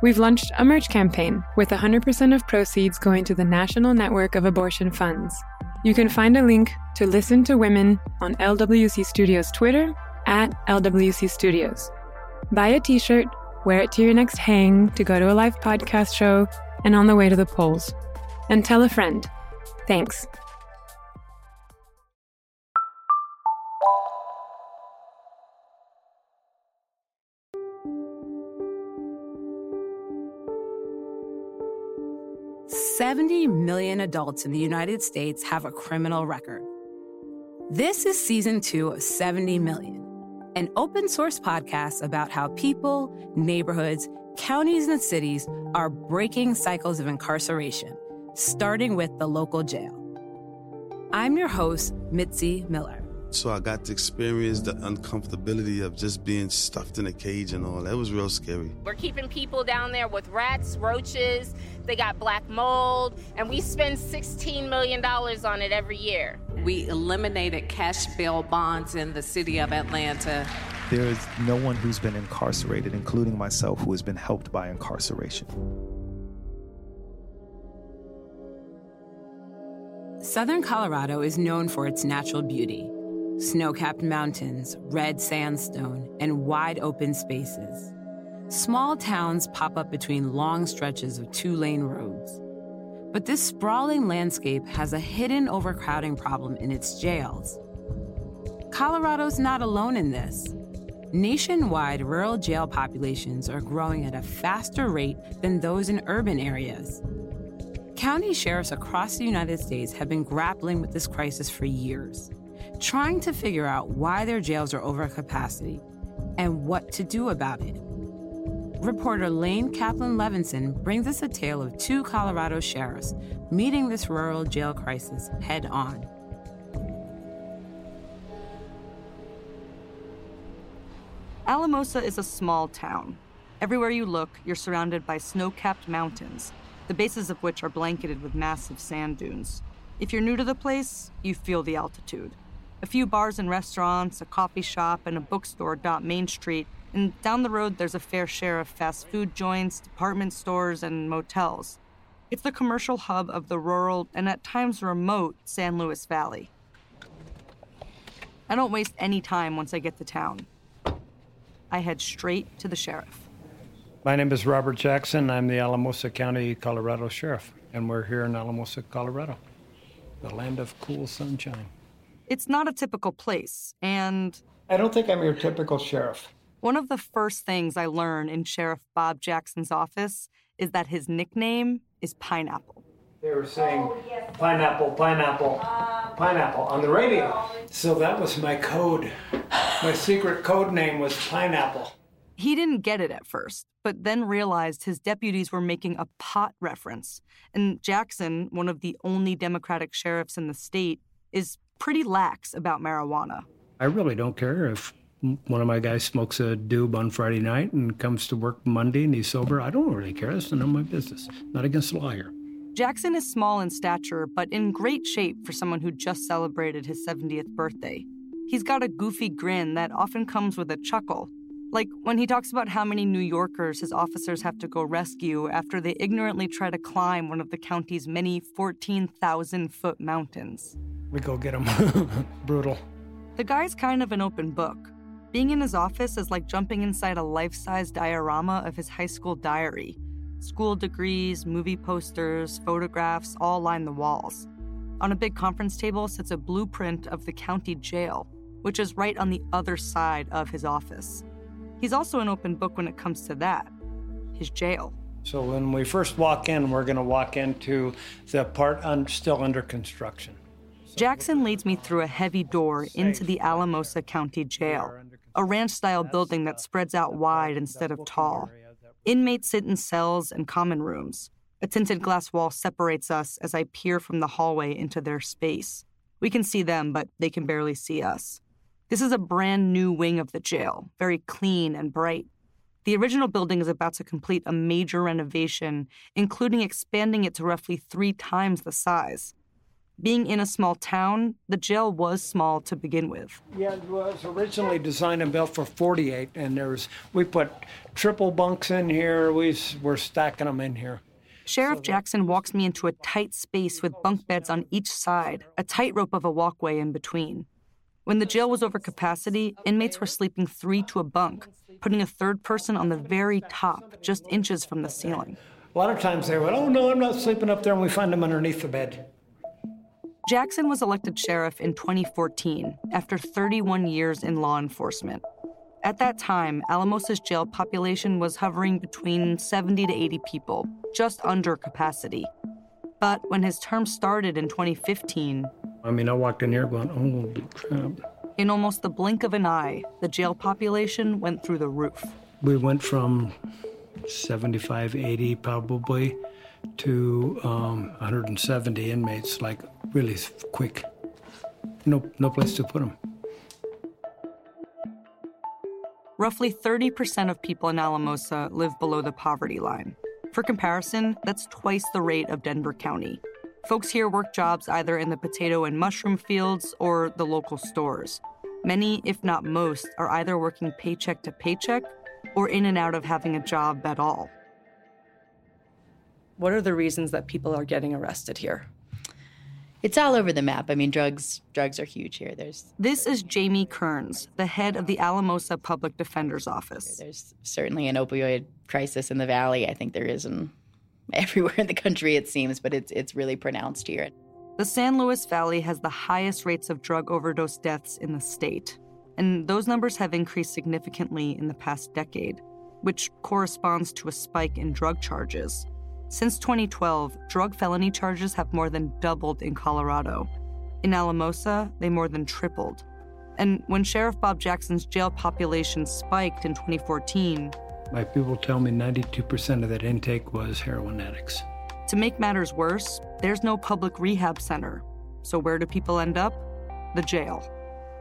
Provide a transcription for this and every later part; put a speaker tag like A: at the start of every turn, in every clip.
A: We've launched a merch campaign with 100% of proceeds going to the National Network of Abortion Funds. You can find a link to Listen to Women on LWC Studios Twitter at LWC Studios. Buy a t shirt, wear it to your next hang, to go to a live podcast show, and on the way to the polls. And tell a friend. Thanks.
B: Seventy million adults in the United States have a criminal record. This is season two of 70 Million, an open source podcast about how people, neighborhoods, counties, and cities are breaking cycles of incarceration, starting with the local jail. I'm your host, Mitzi Miller.
C: So I got to experience the uncomfortability of just being stuffed in a cage and all. That was real scary.
D: We're keeping people down there with rats, roaches, they got black mold, and we spend $16 million on it every year.
E: We eliminated cash bail bonds in the city of Atlanta.
F: There is no one who's been incarcerated, including myself, who has been helped by incarceration.
B: Southern Colorado is known for its natural beauty snow capped mountains, red sandstone, and wide open spaces. Small towns pop up between long stretches of two lane roads. But this sprawling landscape has a hidden overcrowding problem in its jails. Colorado's not alone in this. Nationwide, rural jail populations are growing at a faster rate than those in urban areas. County sheriffs across the United States have been grappling with this crisis for years, trying to figure out why their jails are over capacity and what to do about it. Reporter Lane Kaplan Levinson brings us a tale of two Colorado sheriffs meeting this rural jail crisis head on.
G: Alamosa is a small town. Everywhere you look, you're surrounded by snow capped mountains, the bases of which are blanketed with massive sand dunes. If you're new to the place, you feel the altitude. A few bars and restaurants, a coffee shop, and a bookstore dot Main Street, and down the road there's a fair share of fast food joints, department stores, and motels. It's the commercial hub of the rural and at times remote San Luis Valley. I don't waste any time once I get to town. I head straight to the sheriff.
H: My name is Robert Jackson. I'm the Alamosa County, Colorado Sheriff, and we're here in Alamosa, Colorado, the land of cool sunshine.
G: It's not a typical place, and
H: I don't think I'm your typical sheriff.
G: one of the first things I learn in Sheriff Bob Jackson's office is that his nickname is Pineapple.
H: They were saying oh, pineapple, pineapple, um, pineapple on the radio. So that was my code. My secret code name was Pineapple.
G: He didn't get it at first, but then realized his deputies were making a pot reference. And Jackson, one of the only Democratic sheriffs in the state, is pretty lax about marijuana.
H: I really don't care if one of my guys smokes a doob on Friday night and comes to work Monday and he's sober. I don't really care. That's none of my business. Not against the lawyer.
G: Jackson is small in stature, but in great shape for someone who just celebrated his 70th birthday. He's got a goofy grin that often comes with a chuckle, like when he talks about how many New Yorkers his officers have to go rescue after they ignorantly try to climb one of the county's many 14,000 foot mountains.
H: We go get him. Brutal.
G: The guy's kind of an open book. Being in his office is like jumping inside a life size diorama of his high school diary. School degrees, movie posters, photographs all line the walls. On a big conference table sits a blueprint of the county jail, which is right on the other side of his office. He's also an open book when it comes to that his jail.
H: So when we first walk in, we're going to walk into the part un- still under construction.
G: Jackson leads me through a heavy door into the Alamosa County Jail, a ranch style building that spreads out wide instead of tall. Inmates sit in cells and common rooms. A tinted glass wall separates us as I peer from the hallway into their space. We can see them, but they can barely see us. This is a brand new wing of the jail, very clean and bright. The original building is about to complete a major renovation, including expanding it to roughly three times the size. Being in a small town, the jail was small to begin with.
H: Yeah, it was originally designed and built for 48, and there's we put triple bunks in here. We we're stacking them in here.
G: Sheriff Jackson walks me into a tight space with bunk beds on each side, a tightrope of a walkway in between. When the jail was over capacity, inmates were sleeping three to a bunk, putting a third person on the very top, just inches from the ceiling.
H: A lot of times they went, "Oh no, I'm not sleeping up there," and we find them underneath the bed.
G: Jackson was elected sheriff in 2014 after 31 years in law enforcement. At that time, Alamosa's jail population was hovering between 70 to 80 people, just under capacity. But when his term started in 2015,
H: I mean, I walked in here going, oh, "Holy crap!"
G: in almost the blink of an eye, the jail population went through the roof.
H: We went from 75, 80 probably to um, 170 inmates, like really quick. No, no place to put them.
G: Roughly 30% of people in Alamosa live below the poverty line. For comparison, that's twice the rate of Denver County. Folks here work jobs either in the potato and mushroom fields or the local stores. Many, if not most, are either working paycheck to paycheck or in and out of having a job at all. What are the reasons that people are getting arrested here?
I: It's all over the map. I mean, drugs drugs are huge here. There's
G: This is Jamie Kearns, the head of the Alamosa Public Defender's Office.
I: there's certainly an opioid crisis in the valley. I think there is in everywhere in the country it seems, but it's it's really pronounced here.
G: The San Luis Valley has the highest rates of drug overdose deaths in the state, and those numbers have increased significantly in the past decade, which corresponds to a spike in drug charges. Since 2012, drug felony charges have more than doubled in Colorado. In Alamosa, they more than tripled. And when Sheriff Bob Jackson's jail population spiked in 2014,
H: My people tell me 92% of that intake was heroin addicts.
G: To make matters worse, there's no public rehab center. So where do people end up? The jail.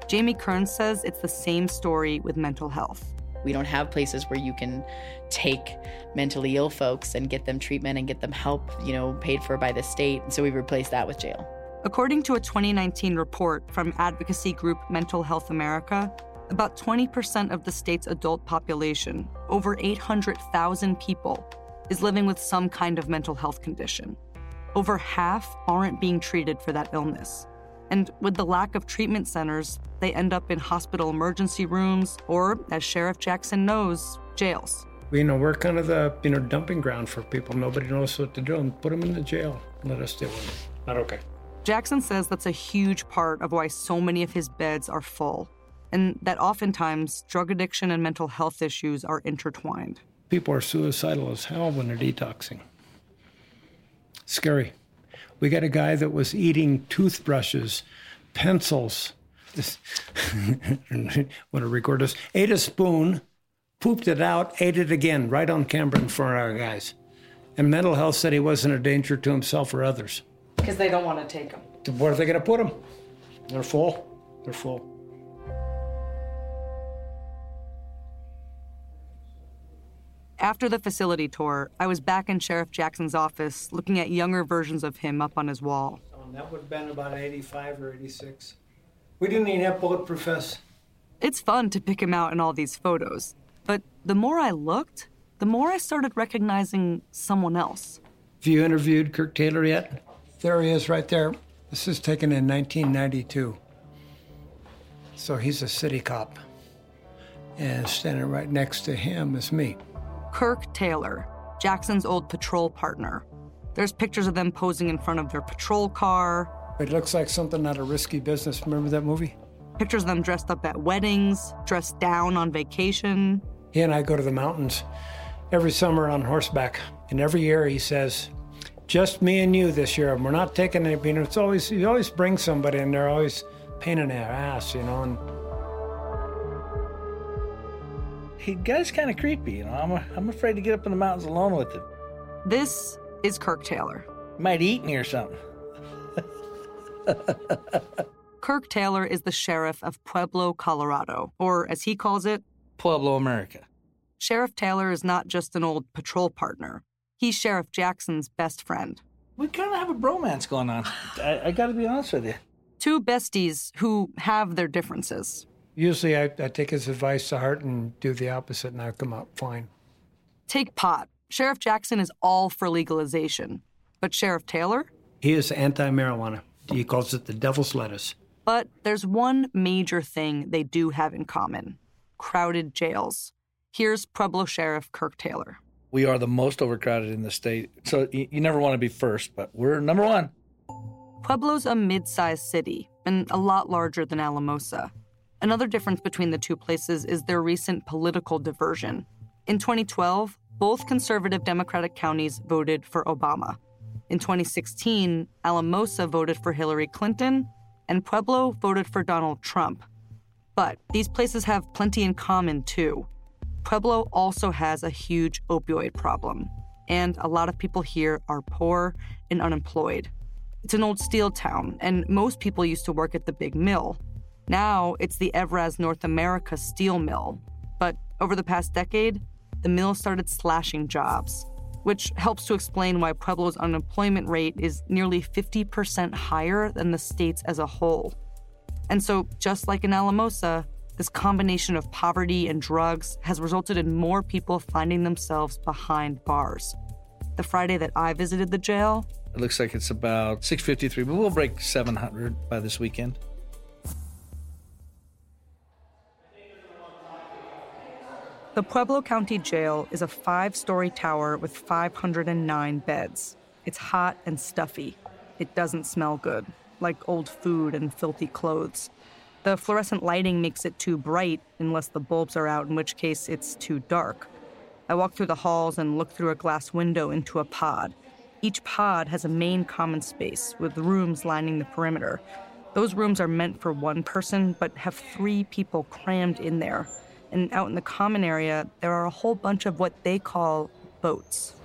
G: Jamie Kearns says it's the same story with mental health.
I: We don't have places where you can take mentally ill folks and get them treatment and get them help, you know, paid for by the state. So we replaced that with jail.
G: According to a 2019 report from advocacy group Mental Health America, about 20% of the state's adult population, over 800,000 people, is living with some kind of mental health condition. Over half aren't being treated for that illness. And with the lack of treatment centers, they end up in hospital emergency rooms or, as Sheriff Jackson knows, jails.
H: You know, we're kind of the you know dumping ground for people. Nobody knows what to do, and put them in the jail. Let us deal with it. Not okay.
G: Jackson says that's a huge part of why so many of his beds are full, and that oftentimes drug addiction and mental health issues are intertwined.
H: People are suicidal as hell when they're detoxing. Scary. We got a guy that was eating toothbrushes, pencils. This, want to record this? Ate a spoon, pooped it out, ate it again, right on camera in front of our guys. And mental health said he wasn't a danger to himself or others.
G: Because they don't want to take them.
H: Where are they going to put him? They're full. They're full.
G: After the facility tour, I was back in Sheriff Jackson's office looking at younger versions of him up on his wall.
H: Um, that would have been about 85 or 86. We didn't even have bulletproof vests.
G: It's fun to pick him out in all these photos, but the more I looked, the more I started recognizing someone else.
H: Have you interviewed Kirk Taylor yet? There he is right there. This is taken in 1992. So he's a city cop. And standing right next to him is me.
G: Kirk Taylor, Jackson's old patrol partner. There's pictures of them posing in front of their patrol car,
H: It looks like something out of risky business. Remember that movie?
G: pictures of them dressed up at weddings, dressed down on vacation.
H: He and I go to the mountains every summer on horseback. And every year he says, just me and you this year. We're not taking any, you know, it's always, you always bring somebody and they're always pain in their ass, you know, and
J: He guy's kind of creepy, you know. I'm, I'm afraid to get up in the mountains alone with him.
G: This is Kirk Taylor.
J: Might eat me or something.
G: Kirk Taylor is the sheriff of Pueblo, Colorado, or as he calls it,
J: Pueblo, America.
G: Sheriff Taylor is not just an old patrol partner. He's Sheriff Jackson's best friend.
J: We kind of have a bromance going on. I, I got to be honest with you.
G: Two besties who have their differences.
H: Usually I, I take his advice to heart and do the opposite, and I come out fine.
G: Take pot. Sheriff Jackson is all for legalization. But Sheriff Taylor?
H: He is anti marijuana. He calls it the devil's lettuce.
G: But there's one major thing they do have in common crowded jails. Here's Pueblo Sheriff Kirk Taylor.
J: We are the most overcrowded in the state. So you, you never want to be first, but we're number one.
G: Pueblo's a mid sized city and a lot larger than Alamosa. Another difference between the two places is their recent political diversion. In 2012, both conservative Democratic counties voted for Obama. In 2016, Alamosa voted for Hillary Clinton, and Pueblo voted for Donald Trump. But these places have plenty in common, too. Pueblo also has a huge opioid problem, and a lot of people here are poor and unemployed. It's an old steel town, and most people used to work at the big mill. Now it's the Evraz North America steel mill. But over the past decade, the mill started slashing jobs, which helps to explain why Pueblo's unemployment rate is nearly 50% higher than the state's as a whole. And so, just like in Alamosa, this combination of poverty and drugs has resulted in more people finding themselves behind bars. The Friday that I visited the jail,
J: It looks like it's about 653, but we'll break 700 by this weekend.
G: The Pueblo County Jail is a five story tower with 509 beds. It's hot and stuffy. It doesn't smell good, like old food and filthy clothes. The fluorescent lighting makes it too bright unless the bulbs are out, in which case it's too dark. I walk through the halls and look through a glass window into a pod. Each pod has a main common space with rooms lining the perimeter. Those rooms are meant for one person, but have three people crammed in there. And out in the common area, there are a whole bunch of what they call boats.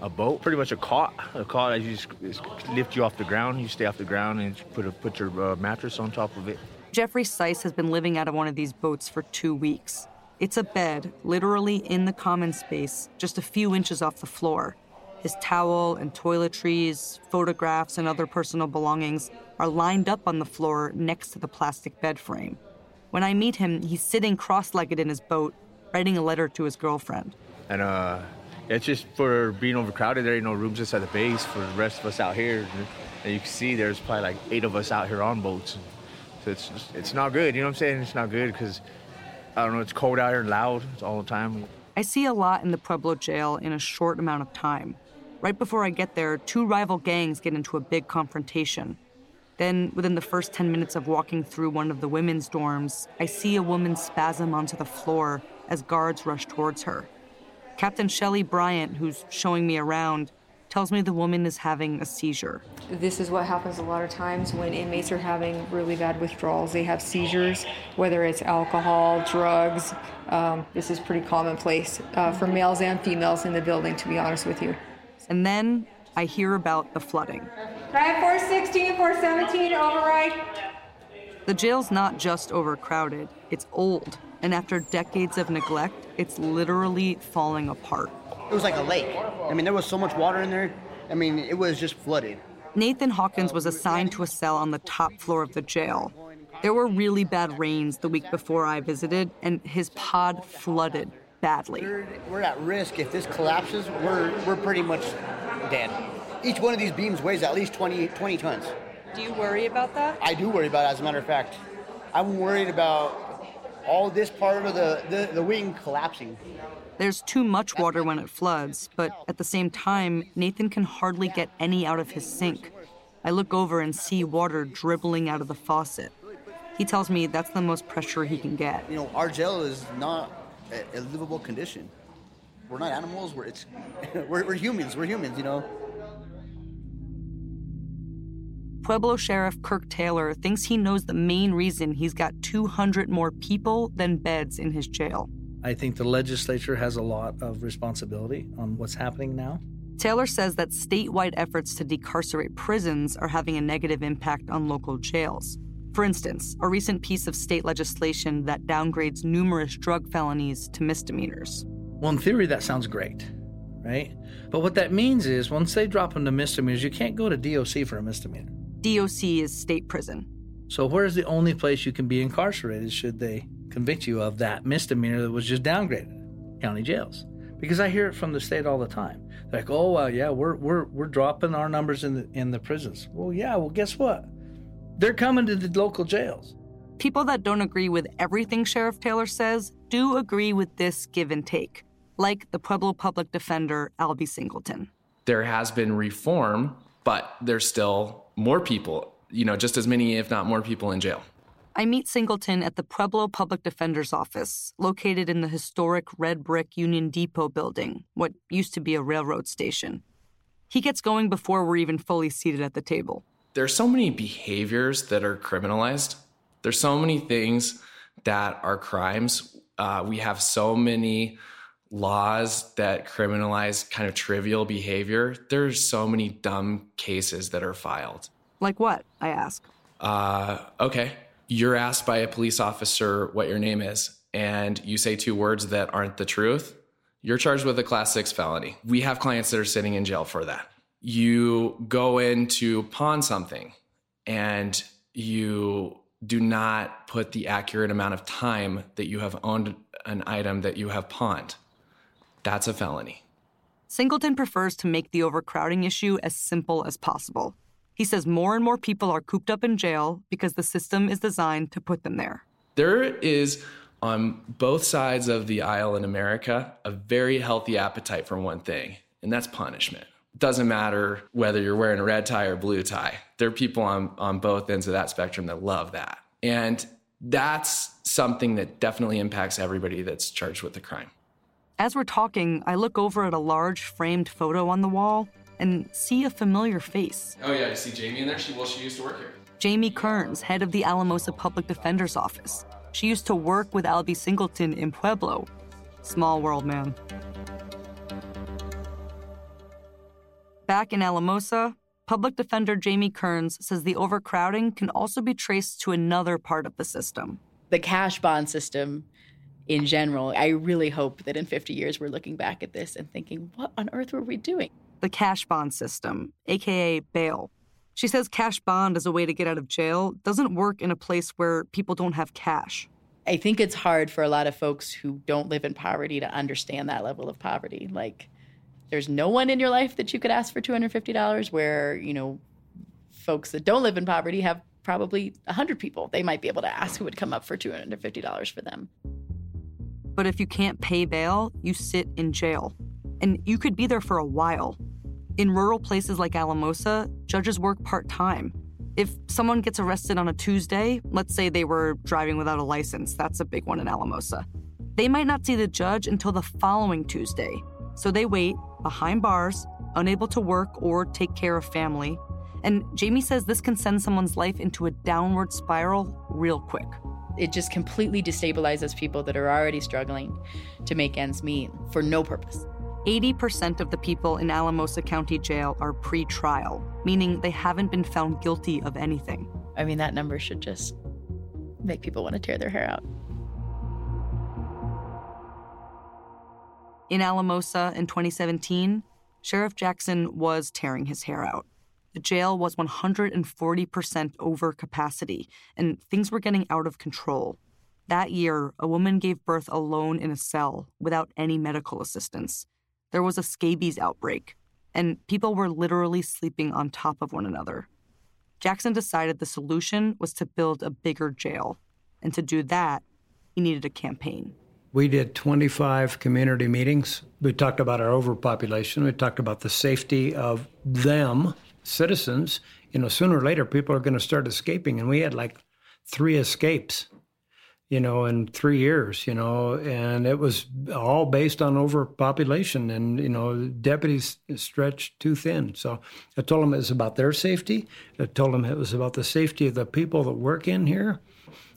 K: A boat, pretty much a cot. A cot that you just, just lift you off the ground. You stay off the ground and you put a, put your uh, mattress on top of it.
G: Jeffrey Seiss has been living out of one of these boats for two weeks. It's a bed, literally in the common space, just a few inches off the floor. His towel and toiletries, photographs, and other personal belongings are lined up on the floor next to the plastic bed frame. When I meet him, he's sitting cross legged in his boat, writing a letter to his girlfriend.
K: And uh, it's just for being overcrowded. There ain't no rooms inside the base for the rest of us out here. And you can see there's probably like eight of us out here on boats. So it's it's not good. You know what I'm saying? It's not good because I don't know. It's cold out here and loud all the time.
G: I see a lot in the Pueblo jail in a short amount of time. Right before I get there, two rival gangs get into a big confrontation. Then, within the first 10 minutes of walking through one of the women's dorms, I see a woman spasm onto the floor as guards rush towards her. Captain Shelley Bryant, who's showing me around, tells me the woman is having a seizure.
L: This is what happens a lot of times when inmates are having really bad withdrawals. They have seizures, whether it's alcohol, drugs. Um, this is pretty commonplace uh, for males and females in the building, to be honest with you.
G: And then I hear about the flooding.
L: Try 416, 417, override.
G: The jail's not just overcrowded, it's old. And after decades of neglect, it's literally falling apart.
M: It was like a lake. I mean, there was so much water in there. I mean, it was just flooded.
G: Nathan Hawkins was assigned to a cell on the top floor of the jail. There were really bad rains the week before I visited, and his pod flooded badly.
M: We're, we're at risk. If this collapses, we're, we're pretty much dead. Each one of these beams weighs at least 20, 20 tons.
G: Do you worry about that?
M: I do worry about it, as a matter of fact. I'm worried about all this part of the, the, the wing collapsing.
G: There's too much water when it floods, but at the same time, Nathan can hardly get any out of his sink. I look over and see water dribbling out of the faucet. He tells me that's the most pressure he can get.
M: You know, our jail is not a, a livable condition. We're not animals. We're it's we're, we're humans. We're humans. You know.
G: Pueblo Sheriff Kirk Taylor thinks he knows the main reason he's got 200 more people than beds in his jail.
J: I think the legislature has a lot of responsibility on what's happening now.
G: Taylor says that statewide efforts to decarcerate prisons are having a negative impact on local jails. For instance, a recent piece of state legislation that downgrades numerous drug felonies to misdemeanors.
J: Well, in theory, that sounds great, right? But what that means is once they drop them to misdemeanors, you can't go to DOC for a misdemeanor.
G: DOC is state prison.
J: So, where's the only place you can be incarcerated should they convict you of that misdemeanor that was just downgraded? County jails. Because I hear it from the state all the time. They're like, oh, well, yeah, we're, we're, we're dropping our numbers in the, in the prisons. Well, yeah, well, guess what? They're coming to the local jails.
G: People that don't agree with everything Sheriff Taylor says do agree with this give and take, like the Pueblo public defender, Albie Singleton.
N: There has been reform, but there's still more people, you know, just as many, if not more people in jail.
G: I meet Singleton at the Pueblo Public Defender's Office, located in the historic red brick Union Depot building, what used to be a railroad station. He gets going before we're even fully seated at the table.
N: There's so many behaviors that are criminalized. There's so many things that are crimes. Uh, we have so many laws that criminalize kind of trivial behavior. There's so many dumb cases that are filed.
G: Like what? I ask.
N: Uh, okay you're asked by a police officer what your name is, and you say two words that aren't the truth, you're charged with a class six felony. We have clients that are sitting in jail for that. You go in to pawn something and you do not put the accurate amount of time that you have owned an item that you have pawned. That's a felony.
G: Singleton prefers to make the overcrowding issue as simple as possible. He says more and more people are cooped up in jail because the system is designed to put them there.
N: There is, on both sides of the aisle in America, a very healthy appetite for one thing, and that's punishment. It doesn't matter whether you're wearing a red tie or blue tie. There are people on, on both ends of that spectrum that love that. And that's something that definitely impacts everybody that's charged with the crime.
G: As we're talking, I look over at a large framed photo on the wall and see a familiar face.
N: Oh, yeah, you see Jamie in there? She, well, she used to work here.
G: Jamie Kearns, head of the Alamosa Public Defender's Office. She used to work with Albie Singleton in Pueblo. Small world, man. Back in Alamosa, Public Defender Jamie Kearns says the overcrowding can also be traced to another part of the system.
I: The cash bond system in general, I really hope that in 50 years we're looking back at this and thinking, what on earth were we doing?
G: the cash bond system, aka bail. She says cash bond as a way to get out of jail doesn't work in a place where people don't have cash.
I: I think it's hard for a lot of folks who don't live in poverty to understand that level of poverty. Like, there's no one in your life that you could ask for $250, where, you know, folks that don't live in poverty have probably 100 people they might be able to ask who would come up for $250 for them.
G: But if you can't pay bail, you sit in jail. And you could be there for a while. In rural places like Alamosa, judges work part time. If someone gets arrested on a Tuesday, let's say they were driving without a license, that's a big one in Alamosa, they might not see the judge until the following Tuesday. So they wait behind bars, unable to work or take care of family. And Jamie says this can send someone's life into a downward spiral real quick.
I: It just completely destabilizes people that are already struggling to make ends meet for no purpose.
G: 80% of the people in Alamosa County Jail are pre trial, meaning they haven't been found guilty of anything.
I: I mean, that number should just make people want to tear their hair out.
G: In Alamosa in 2017, Sheriff Jackson was tearing his hair out. The jail was 140% over capacity, and things were getting out of control. That year, a woman gave birth alone in a cell without any medical assistance there was a scabies outbreak, and people were literally sleeping on top of one another. Jackson decided the solution was to build a bigger jail, and to do that, he needed a campaign.
H: We did 25 community meetings. We talked about our overpopulation. We talked about the safety of them, citizens. You know, sooner or later, people are going to start escaping. And we had like three escapes you know, in three years, you know, and it was all based on overpopulation and, you know, deputies stretched too thin. So I told them it was about their safety. I told them it was about the safety of the people that work in here,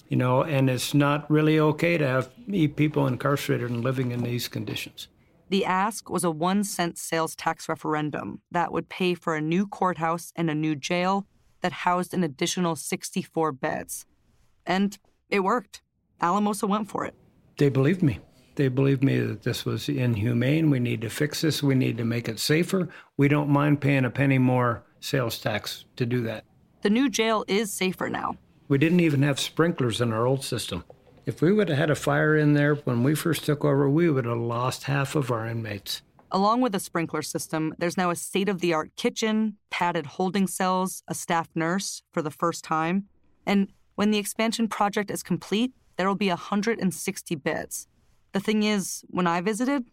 H: you know, and it's not really okay to have people incarcerated and living in these conditions.
G: The ask was a one cent sales tax referendum that would pay for a new courthouse and a new jail that housed an additional 64 beds. And it worked. Alamosa went for it.
H: They believed me. They believed me that this was inhumane. We need to fix this. We need to make it safer. We don't mind paying a penny more sales tax to do that.
G: The new jail is safer now.
H: We didn't even have sprinklers in our old system. If we would have had a fire in there when we first took over, we would have lost half of our inmates.
G: Along with a sprinkler system, there's now a state of the art kitchen, padded holding cells, a staff nurse for the first time. And when the expansion project is complete, there will be 160 beds. The thing is, when I visited,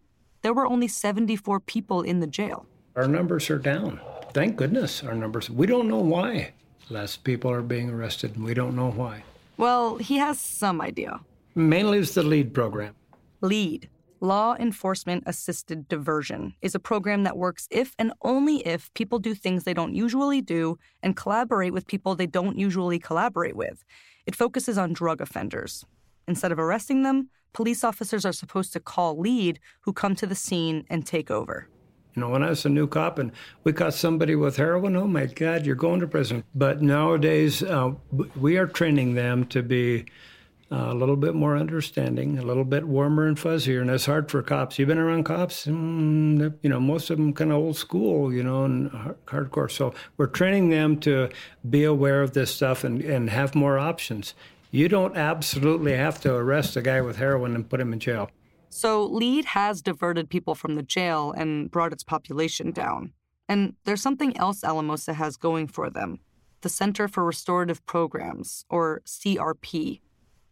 G: there were only 74 people in the jail.
H: Our numbers are down. Thank goodness our numbers. We don't know why less people are being arrested, and we don't know why.
G: Well, he has some idea.
H: Mainly it's the LEAD program.
G: LEAD, Law Enforcement Assisted Diversion, is a program that works if and only if people do things they don't usually do and collaborate with people they don't usually collaborate with. It focuses on drug offenders. Instead of arresting them, police officers are supposed to call LEAD, who come to the scene and take over.
H: You know, when I was a new cop and we caught somebody with heroin, oh my God, you're going to prison. But nowadays, uh, we are training them to be uh, a little bit more understanding, a little bit warmer and fuzzier. And it's hard for cops. You've been around cops, mm, you know, most of them kind of old school, you know, and hardcore. So we're training them to be aware of this stuff and, and have more options. You don't absolutely have to arrest a guy with heroin and put him in jail.
G: So LEAD has diverted people from the jail and brought its population down. And there's something else Alamosa has going for them the Center for Restorative Programs, or CRP.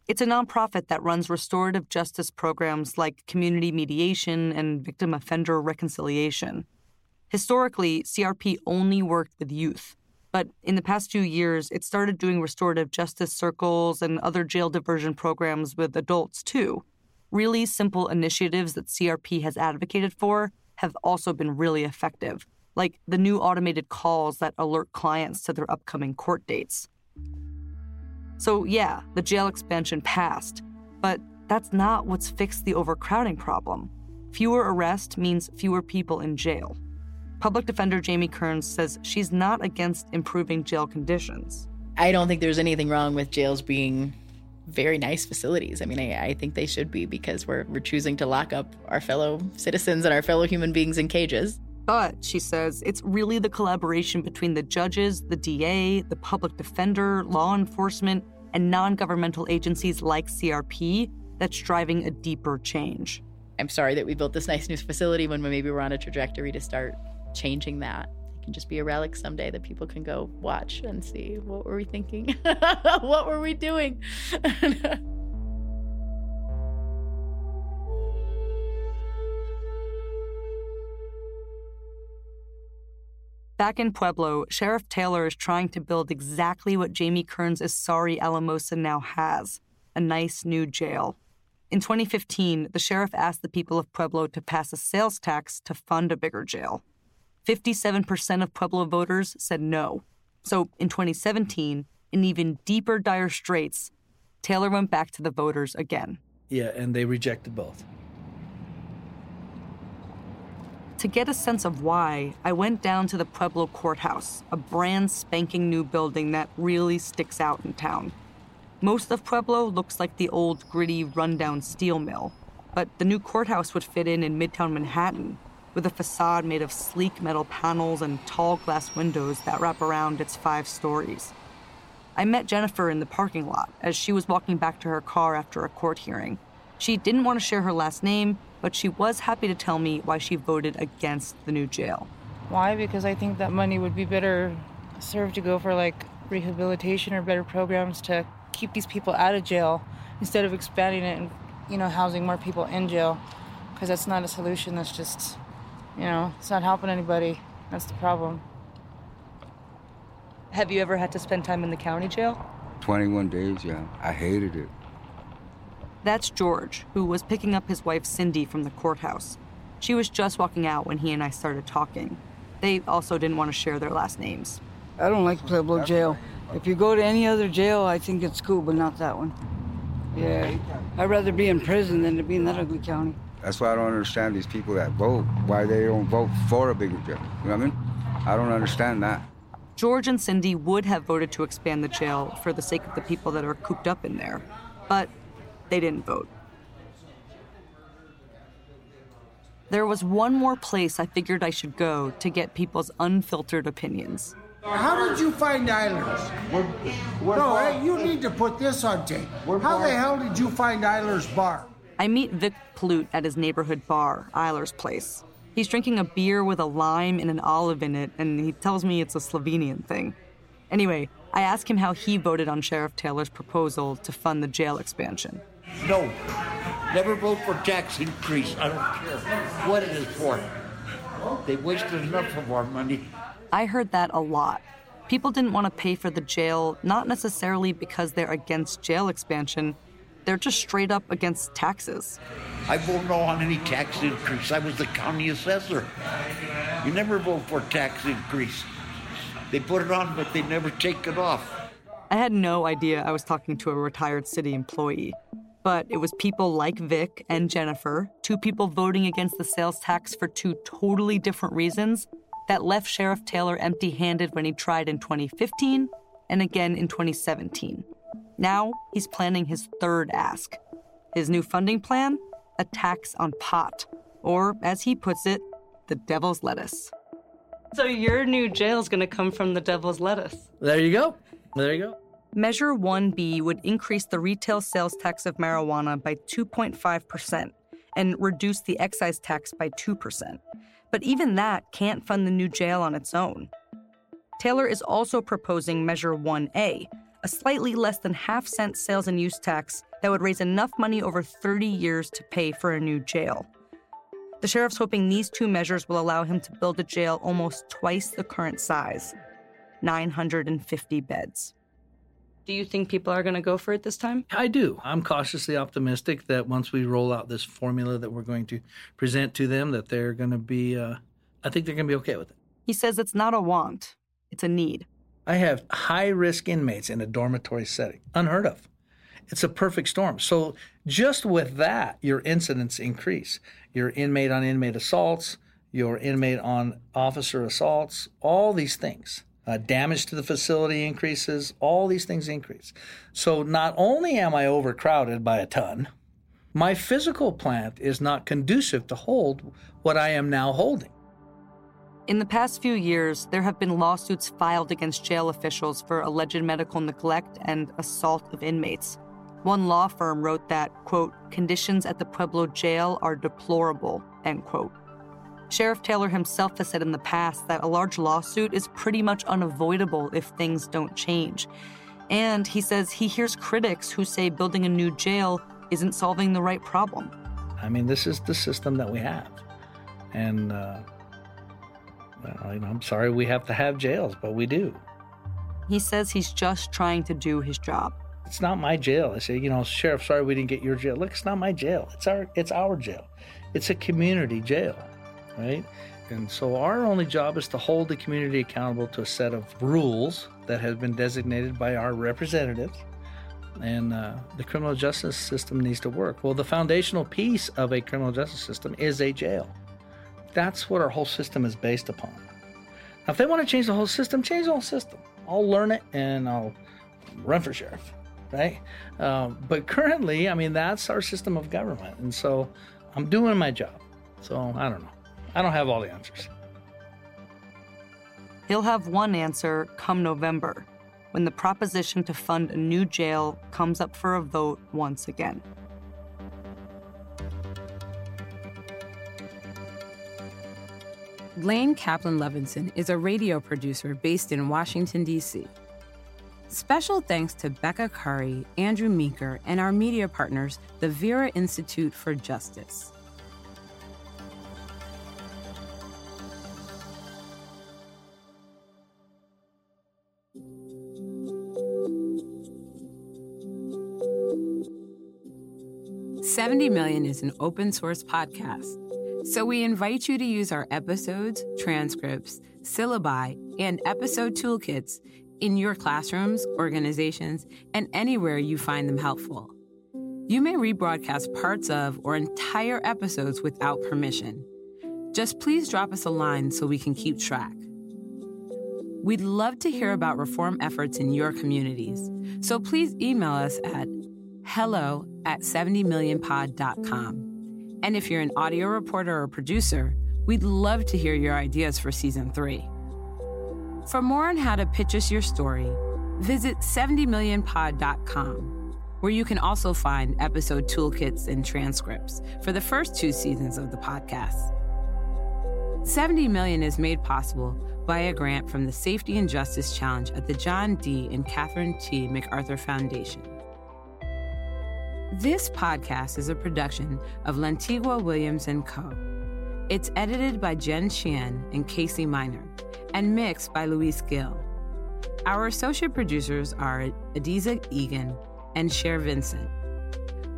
G: It's a nonprofit that runs restorative justice programs like community mediation and victim offender reconciliation. Historically, CRP only worked with youth, but in the past few years, it started doing restorative justice circles and other jail diversion programs with adults too really simple initiatives that CRP has advocated for have also been really effective, like the new automated calls that alert clients to their upcoming court dates. So, yeah, the jail expansion passed, but that's not what's fixed the overcrowding problem. Fewer arrests means fewer people in jail. Public Defender Jamie Kearns says she's not against improving jail conditions.
I: I don't think there's anything wrong with jails being very nice facilities. I mean, I, I, think they should be because we're, we're choosing to lock up our fellow citizens and our fellow human beings in cages.
G: But, she says, it's really the collaboration between the judges, the DA, the public defender, law enforcement, and non governmental agencies like CRP that's driving a deeper change.
I: I'm sorry that we built this nice new facility when maybe we're on a trajectory to start changing that can just be a relic someday that people can go watch and see what were we thinking? what were we doing?
G: Back in Pueblo, Sheriff Taylor is trying to build exactly what Jamie Kearns is sorry Alamosa now has a nice new jail. In 2015, the sheriff asked the people of Pueblo to pass a sales tax to fund a bigger jail. 57% of Pueblo voters said no. So in 2017, in even deeper dire straits, Taylor went back to the voters again.
J: Yeah, and they rejected both.
G: To get a sense of why, I went down to the Pueblo courthouse, a brand spanking new building that really sticks out in town. Most of Pueblo looks like the old, gritty, rundown steel mill, but the new courthouse would fit in in midtown Manhattan, with a facade made of sleek metal panels and tall glass windows that wrap around its five stories. I met Jennifer in the parking lot as she was walking back to her car after a court hearing. She didn't want to share her last name, but she was happy to tell me why she voted against the new jail.
O: Why? Because I think that money would be better served to go for like rehabilitation or better programs to keep these people out of jail instead of expanding it and you know housing more people in jail because that's not a solution that's just you know, it's not helping anybody. That's the problem.
G: Have you ever had to spend time in the county jail?
P: 21 days, yeah. I hated it.
G: That's George, who was picking up his wife Cindy from the courthouse. She was just walking out when he and I started talking. They also didn't want to share their last names.
Q: I don't like Pueblo jail. If you go to any other jail, I think it's cool, but not that one. Yeah, I'd rather be in prison than to be in that ugly county.
P: That's why I don't understand these people that vote, why they don't vote for a bigger jail. You know what I mean? I don't understand that.
G: George and Cindy would have voted to expand the jail for the sake of the people that are cooped up in there, but they didn't vote. There was one more place I figured I should go to get people's unfiltered opinions.
R: How did you find Eilers? no, hey, you need to put this on tape. How the hell did you find Eiler's bar?
G: I meet Vic Plute at his neighborhood bar, Eiler's Place. He's drinking a beer with a lime and an olive in it, and he tells me it's a Slovenian thing. Anyway, I ask him how he voted on Sheriff Taylor's proposal to fund the jail expansion.
S: No. Never vote for tax increase. I don't care what it is for. They wasted enough of our money.
G: I heard that a lot. People didn't want to pay for the jail, not necessarily because they're against jail expansion, they're just straight up against taxes.
S: I vote no on any tax increase. I was the county assessor. You never vote for tax increase. They put it on, but they never take it off.
G: I had no idea I was talking to a retired city employee. But it was people like Vic and Jennifer, two people voting against the sales tax for two totally different reasons, that left Sheriff Taylor empty handed when he tried in 2015 and again in 2017. Now he's planning his third ask. His new funding plan? A tax on pot. Or, as he puts it, the devil's lettuce. So your new jail's gonna come from the devil's lettuce.
J: There you go. There you go.
G: Measure 1B would increase the retail sales tax of marijuana by 2.5% and reduce the excise tax by 2%. But even that can't fund the new jail on its own. Taylor is also proposing Measure 1A, a slightly less than half cent sales and use tax that would raise enough money over 30 years to pay for a new jail. The sheriff's hoping these two measures will allow him to build a jail almost twice the current size 950 beds. Do you think people are going to go for it this time?
J: I do. I'm cautiously optimistic that once we roll out this formula that we're going to present to them, that they're going to be, uh, I think they're going to be okay with it.
G: He says it's not a want, it's a need.
J: I have high risk inmates in a dormitory setting, unheard of. It's a perfect storm. So, just with that, your incidents increase. Your inmate on inmate assaults, your inmate on officer assaults, all these things. Uh, damage to the facility increases, all these things increase. So, not only am I overcrowded by a ton, my physical plant is not conducive to hold what I am now holding.
G: In the past few years, there have been lawsuits filed against jail officials for alleged medical neglect and assault of inmates. One law firm wrote that, quote, conditions at the Pueblo jail are deplorable, end quote. Sheriff Taylor himself has said in the past that a large lawsuit is pretty much unavoidable if things don't change. And he says he hears critics who say building a new jail isn't solving the right problem.
J: I mean, this is the system that we have. And, uh, I'm sorry we have to have jails, but we do.
G: He says he's just trying to do his job.
J: It's not my jail. I say, you know, sheriff, sorry we didn't get your jail. Look, it's not my jail. It's our it's our jail. It's a community jail, right? And so our only job is to hold the community accountable to a set of rules that have been designated by our representatives. And uh, the criminal justice system needs to work. Well, the foundational piece of a criminal justice system is a jail. That's what our whole system is based upon. Now, if they want to change the whole system, change the whole system. I'll learn it and I'll run for sheriff, right? Um, but currently, I mean, that's our system of government. And so I'm doing my job. So I don't know. I don't have all the answers.
G: He'll have one answer come November, when the proposition to fund a new jail comes up for a vote once again.
B: Lane Kaplan Levinson is a radio producer based in Washington, D.C. Special thanks to Becca Curry, Andrew Meeker, and our media partners, the Vera Institute for Justice. Seventy Million is an open source podcast. So we invite you to use our episodes, transcripts, syllabi, and episode toolkits in your classrooms, organizations, and anywhere you find them helpful. You may rebroadcast parts of or entire episodes without permission. Just please drop us a line so we can keep track. We'd love to hear about reform efforts in your communities, so please email us at hello at 70millionpod.com. And if you're an audio reporter or producer, we'd love to hear your ideas for season three. For more on how to pitch us your story, visit 70millionpod.com, where you can also find episode toolkits and transcripts for the first two seasons of the podcast. 70 Million is made possible by a grant from the Safety and Justice Challenge at the John D. and Catherine T. MacArthur Foundation. This podcast is a production of Lantigua Williams Co. It's edited by Jen Chien and Casey Miner and mixed by Luis Gill. Our associate producers are Adizah Eghan and Cher Vincent.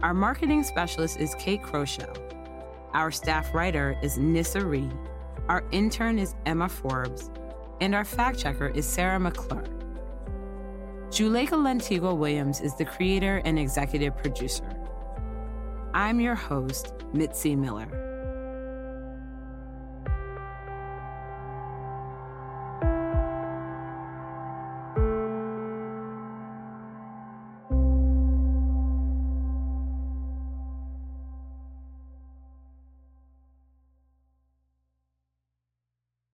B: Our marketing specialist is Kate Crochelle. Our staff writer is Nissa Reed. Our intern is Emma Forbes. And our fact checker is Sarah McClure. Juleyka Lantigua Williams is the creator and executive producer. I'm your host, Mitzi Miller.